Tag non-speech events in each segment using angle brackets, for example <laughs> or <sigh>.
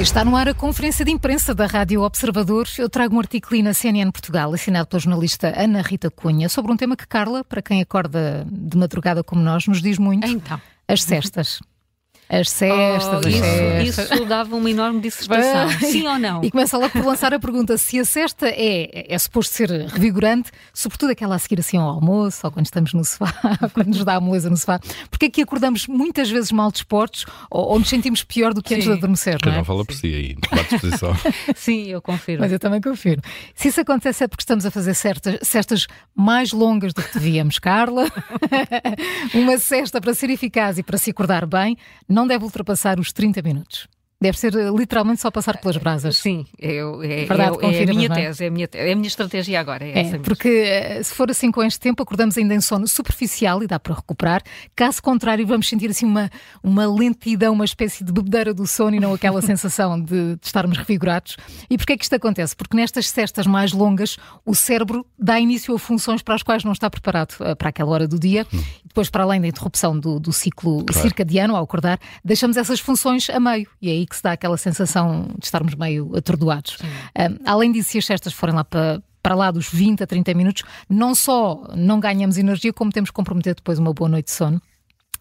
Está no ar a conferência de imprensa da Rádio Observador. Eu trago um artigo na CNN Portugal, assinado pela jornalista Ana Rita Cunha, sobre um tema que Carla, para quem acorda de madrugada como nós, nos diz muito. Então. As cestas as cestas, oh, as isso, cestas. Isso dava uma enorme dissertação. Sim ou não? E começa logo por lançar a pergunta se a cesta é, é suposto ser revigorante, sobretudo aquela a seguir assim ao almoço, ou quando estamos no sofá, <laughs> quando nos dá a moleza no sofá. Porque é que acordamos muitas vezes mal dispostos ou, ou nos sentimos pior do que Sim. antes de adormecer, não é? não fala por si aí, à disposição. <laughs> Sim, eu confiro. Mas eu também confiro. Se isso acontece é porque estamos a fazer certas, cestas mais longas do que devíamos, Carla. <laughs> uma cesta para ser eficaz e para se acordar bem não deve ultrapassar os 30 minutos. Deve ser eh, literalmente só passar pelas brasas. Sim, eu, é, Verdade, é, é, a minha tese, é a minha, é a minha estratégia agora. É, é porque eh, se for assim com este tempo, acordamos ainda em sono superficial e dá para recuperar. Caso contrário, vamos sentir assim uma, uma lentidão, uma espécie de bebedeira do sono e não aquela <laughs> sensação de, de estarmos revigorados. E porquê é que isto acontece? Porque nestas cestas mais longas, o cérebro dá início a funções para as quais não está preparado eh, para aquela hora do dia. Hum. Depois, para além da interrupção do, do ciclo claro. circadiano ao acordar, deixamos essas funções a meio. E é aí que se dá aquela sensação de estarmos meio atordoados. Um, além disso, se as cestas forem lá para, para lá dos 20 a 30 minutos, não só não ganhamos energia, como temos que comprometer depois uma boa noite de sono.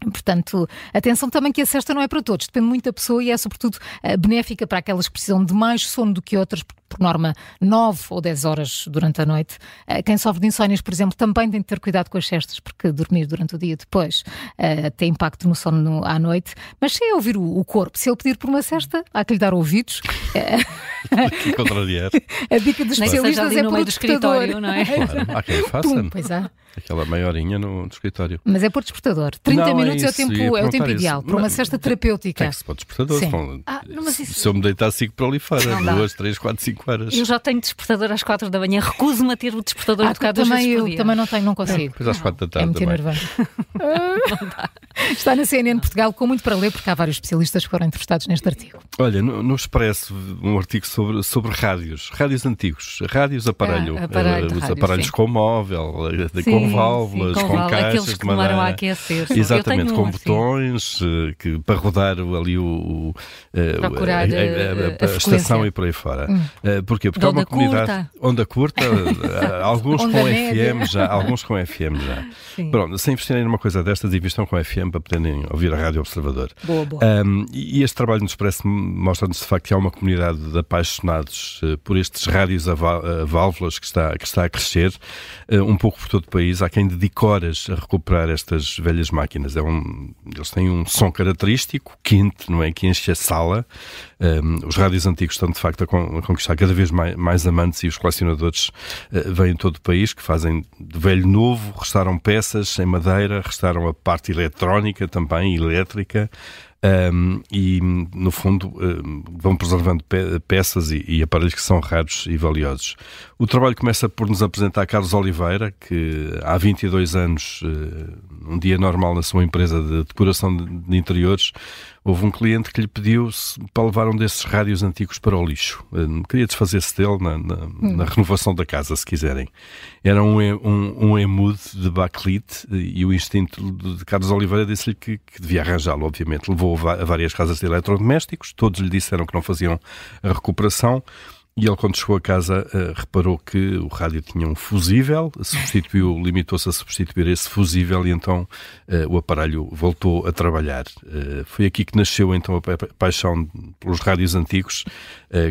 Portanto, atenção também que a cesta não é para todos, depende muito da pessoa e é sobretudo eh, benéfica para aquelas que precisam de mais sono do que outras, por norma 9 ou 10 horas durante a noite. Eh, quem sofre de insónias, por exemplo, também tem de ter cuidado com as cestas, porque dormir durante o dia depois uh, tem impacto no sono à noite. Mas se é ouvir o, o, corpo, se ele pedir por uma cesta, há que lhe dar ouvidos. <laughs> Contrariar. <laughs> a dica dos especialistas é no meio do escritório, não é? Claro, há quem faça. Pum, pois é. Aquela meia horinha no, no escritório. Mas é por despertador. 30 não, minutos é, é, o tempo, é o tempo ideal para uma cesta terapêutica. Tem que se pôr despertador. Sim. ah, isso... Se eu me deitar, sigo para ali fora. Duas, três, quatto, cinco horas. Eu já tenho despertador às quatro da manhã. Recuso-me a ter o despertador ah, tocado por dia. Também não tenho, não consigo. Depois às quatro da tarde é muito também. <laughs> Está na CNN Portugal com muito para ler, porque há vários especialistas que foram entrevistados neste artigo. Olha, no, no Expresso, um artigo sobre, sobre rádios, rádios antigos, rádios aparelho, ah, aparelho uh, os rádio, aparelhos sim. com móvel, eh, sim, com válvulas, sim, com, com caixas aqueles que demoram a aquecer. Exatamente, com um, botões uh, que, para rodar ali o, Procurar, a, a, a, a estação e por aí fora. Hum. Porquê? Porque é uma comunidade curta. onda curta, alguns <laughs> onda com média. FM já, alguns com FM já. Pronto, sem investirem numa coisa destas, investam com FM para poderem ouvir a Rádio Observador. Boa, boa. Um, e este trabalho nos parece mostra-nos de facto que há uma comunidade de apaixonados uh, por estes rádios a, a, válvulas que está, que está a crescer, uh, um pouco por todo o país. Há quem dedique horas a recuperar estas velhas máquinas. É um, eles têm um som característico, quente, não é? Que enche a sala. Um, os rádios antigos estão de facto a, con a conquistar cada vez mais, mais, amantes e os colecionadores uh, vêm de todo o país que fazem de velho novo, restaram peças em madeira, restaram a parte eletrónica também, elétrica, um, e, no fundo, um, vão preservando pe peças e, e, aparelhos que são raros e valiosos. O trabalho começa por nos apresentar Carlos Oliveira, que há 22 anos, uh, um dia normal na sua empresa de decoração de, de interiores, houve um cliente que lhe pediu para levar um desses rádios antigos para o lixo. Uh, queria desfazer-se dele na, na, hum. na, renovação da casa, se quiserem. Era um, um, um emude de backlit e o instinto de Carlos Oliveira disse-lhe que, que devia arranjá-lo, obviamente. Levou a várias casas de eletrodomésticos, todos lhe disseram que não faziam a recuperação. E ele, quando chegou a casa, uh, reparou que o rádio tinha um fusível, substituiu, <laughs> limitou-se a substituir esse fusível e então uh, o aparelho voltou a trabalhar. Uh, foi aqui que nasceu então a paixão pelos rádios antigos,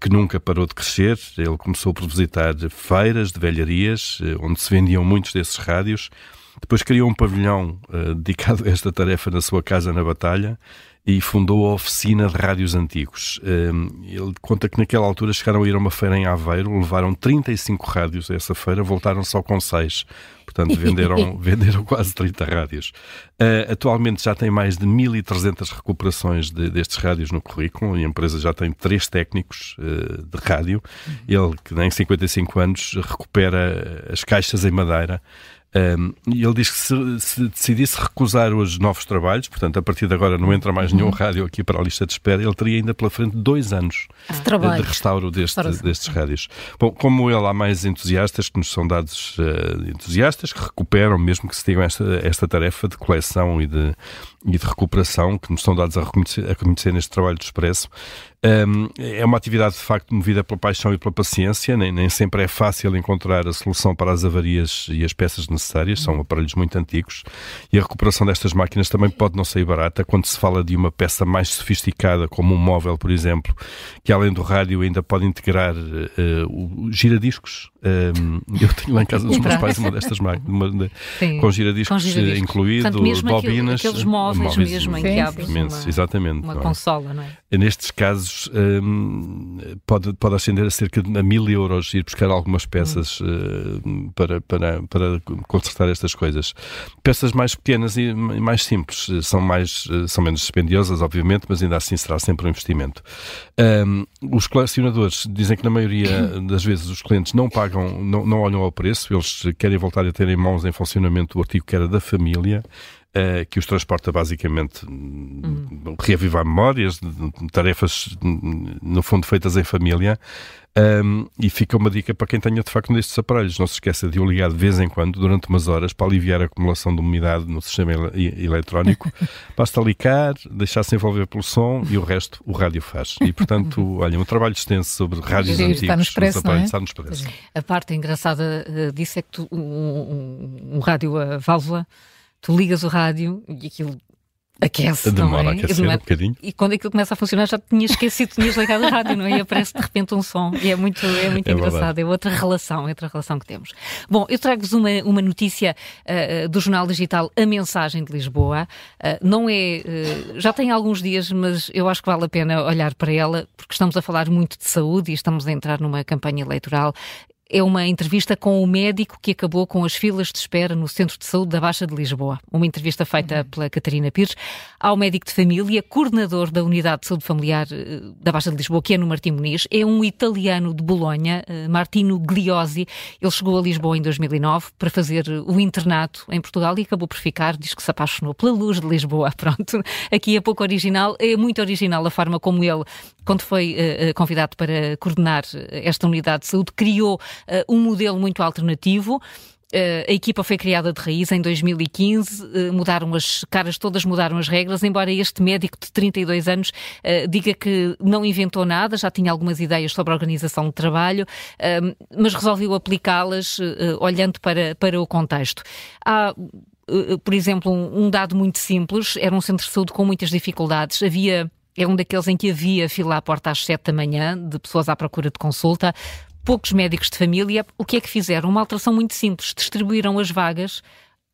que nunca parou de crescer. Ele começou por visitar feiras de velharias, onde se vendiam muitos desses rádios. Depois criou um pavilhão dedicado a esta tarefa na sua casa na Batalha e fundou a oficina de rádios antigos. Hum, ele conta que naquela altura chegaram a ir a uma feira em Aveiro, levaram 35 rádios a essa feira, voltaram só com 6. Portanto, venderam, <laughs> venderam quase 30 rádios. Uh, atualmente já tem mais de 1.300 recuperações de, destes rádios no currículo e a empresa já tem três técnicos uh, de rádio. Ele, que tem 55 anos, recupera as caixas em madeira um, e ele diz que se, se, decidisse recusar os novos trabalhos, portanto, a partir de agora não entra mais nenhum uhum. rádio aqui para a lista de espera, ele teria ainda pela frente dois anos de, de restauro deste, destes rádios. Bom, como ele, há mais entusiastas que nos são dados uh, entusiastas que recuperam, mesmo que se tenham esta, esta tarefa de coleção e de, e de recuperação, que nos são dados a reconhecer, a conhecer neste trabalho do Expresso. Um, é uma atividade de facto movida pela paixão e pela paciência, nem, nem sempre é fácil encontrar a solução para as avarias e as peças necessárias, são aparelhos muito antigos. E a recuperação destas máquinas também pode não sair barata. Quando se fala de uma peça mais sofisticada, como um móvel, por exemplo, que além do rádio ainda pode integrar uh, giradiscos. Um, <laughs> eu tenho lá em casa dos meus pais uma destas máquinas, com giradiscos, com giradiscos. incluído, Portanto, mesmo bobinas. Aqueles móveis, móveis mesmo em que abres uma, exatamente, uma consola, não é? Nestes casos, um, pode, pode ascender a cerca de a mil euros ir buscar algumas peças uh, para, para, para consertar estas coisas. Peças mais pequenas e mais simples são, mais, são menos dispendiosas, obviamente, mas ainda assim será sempre um investimento. Um, os colecionadores dizem que na maioria <coughs> das vezes os clientes não pagam, não, não olham ao preço, eles querem voltar a ter em mãos em funcionamento o artigo que era da família uh, que os transporta basicamente uhum. reavivar memórias, tarefas no fundo feitas em família. Um, e fica uma dica para quem tenha de facto nestes aparelhos. Não se esqueça de o ligar de vez em quando, durante umas horas, para aliviar a acumulação de umidade no sistema ele eletrónico. <laughs> Basta ligar, deixar-se envolver pelo som e o resto o rádio faz. E portanto, olha, um trabalho extenso sobre rádios Sim, antigos. Está nos preço, aparelhos, é? está nos preço. A parte engraçada uh, disso é que tu, um, um, um rádio a válvula tu ligas o rádio e aquilo aquece. Demora não é? a aquecer um bocadinho. E quando aquilo começa a funcionar já tinha esquecido, tinhas ligado o rádio, não é? E aparece de repente um som. E é muito, é muito é engraçado. Verdade. É outra relação, é outra relação que temos. Bom, eu trago-vos uma, uma notícia uh, do jornal digital A Mensagem de Lisboa. Uh, não é. Uh, já tem alguns dias, mas eu acho que vale a pena olhar para ela, porque estamos a falar muito de saúde e estamos a entrar numa campanha eleitoral é uma entrevista com o médico que acabou com as filas de espera no Centro de Saúde da Baixa de Lisboa. Uma entrevista feita uhum. pela Catarina Pires ao médico de família, coordenador da Unidade de Saúde Familiar eh, da Baixa de Lisboa, que é no Martim Muniz. É um italiano de Bolonha, eh, Martino Gliosi. Ele chegou a Lisboa em 2009 para fazer o internato em Portugal e acabou por ficar, diz que se apaixonou pela luz de Lisboa. <laughs> Pronto, aqui é pouco original, é muito original a forma como ele, quando foi uh, convidado para coordenar esta unidade de saúde, criou uh, um modelo muito alternativo. Uh, a equipa foi criada de raiz em 2015, uh, mudaram as caras todas, mudaram as regras, embora este médico de 32 anos diga que não inventou nada, já tinha algumas ideias sobre a organização de trabalho, mas resolveu aplicá-las olhando para, para o contexto. Há por exemplo, um dado muito simples, era um centro de saúde com muitas dificuldades, havia é um daqueles em que havia fila à porta às 7 da manhã, de pessoas à procura de consulta poucos médicos de família, o que é que fizeram? Uma alteração muito simples. Distribuíram as vagas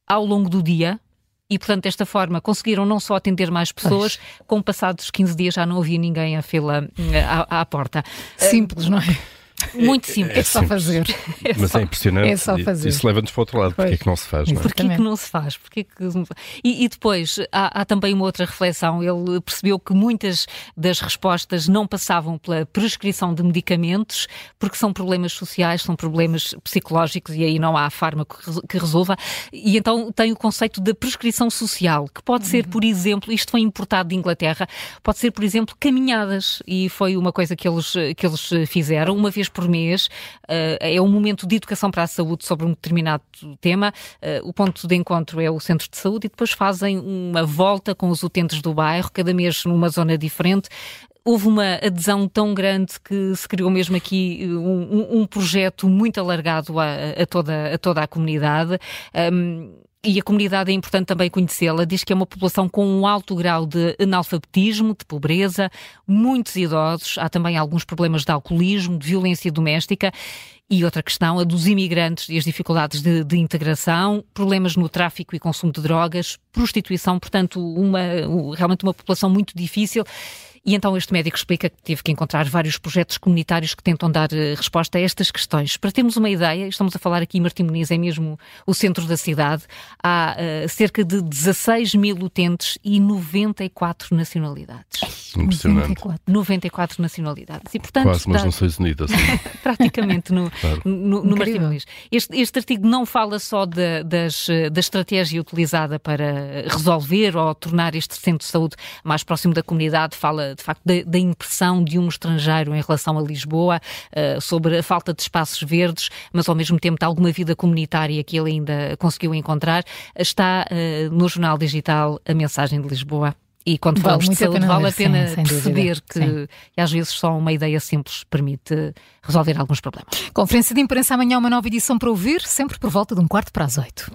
ao longo do dia, e, portanto, desta forma conseguiram não só atender mais pessoas, como passados 15 dias já não havia ninguém à fila eh, à, à porta. Simples, não é? Muito simples. É, é só fazer. <laughs> É Mas só, é impressionante. É só fazer. Isso leva-nos para o outro lado. Porquê é que não se faz? Não é? Porquê que não se faz? Porquê que... E, e depois há, há, também uma outra reflexão. Ele percebeu que muitas das respostas não passavam pela prescrição de medicamentos, porque são problemas sociais, são problemas psicológicos e aí não há fármaco que resolva. E então tem o conceito da prescrição social, que pode ser, uhum. por exemplo, isto foi importado de Inglaterra, pode ser, por exemplo, caminhadas. E foi uma coisa que eles, que eles fizeram. Uma vez por mês. Uh, é um momento de educação para a saúde sobre um determinado tema. Uh, o ponto de encontro é o centro de saúde e depois fazem uma volta com os utentes do bairro, cada mês numa zona diferente houve uma adesão tão grande que se criou mesmo aqui um, um projeto muito alargado a, a, toda, a toda a comunidade. Um, e a comunidade é importante também conhecê-la, diz que é uma população com um alto grau de analfabetismo, de pobreza, muitos idosos, há também alguns problemas de alcoolismo, de violência doméstica. E outra questão, a dos imigrantes e as dificuldades de, de, integração, problemas no tráfico e consumo de drogas, prostituição, portanto, uma, realmente uma população muito difícil e então este médico explica que teve que encontrar vários projetos comunitários que tentam dar uh, resposta a estas questões. Para termos uma ideia, estamos a falar aqui, Martim Muniz é mesmo o centro da cidade, há uh, cerca de 16 mil utentes e 94 nacionalidades. Impressionante. 94, 94 nacionalidades. E, portanto, Quase umas Nações Unidas. <laughs> praticamente no, claro. no, no Martim Muniz. Este, este artigo não fala só de, das, da estratégia utilizada para resolver ou tornar este centro de saúde mais próximo da comunidade, fala de facto, da, da, impressão de um estrangeiro em relação a Lisboa, uh, sobre a falta de espaços verdes, mas ao mesmo tempo de alguma vida comunitária que ele ainda conseguiu encontrar. Está uh, no jornal digital A Mensagem de Lisboa E quando vale falamos de saúde, pena vale a pena sim, perceber que, às vezes só uma ideia simples permite resolver alguns problemas. Conferência de imprensa amanhã, uma nova edição para ouvir, sempre por volta de um quarto para as oito.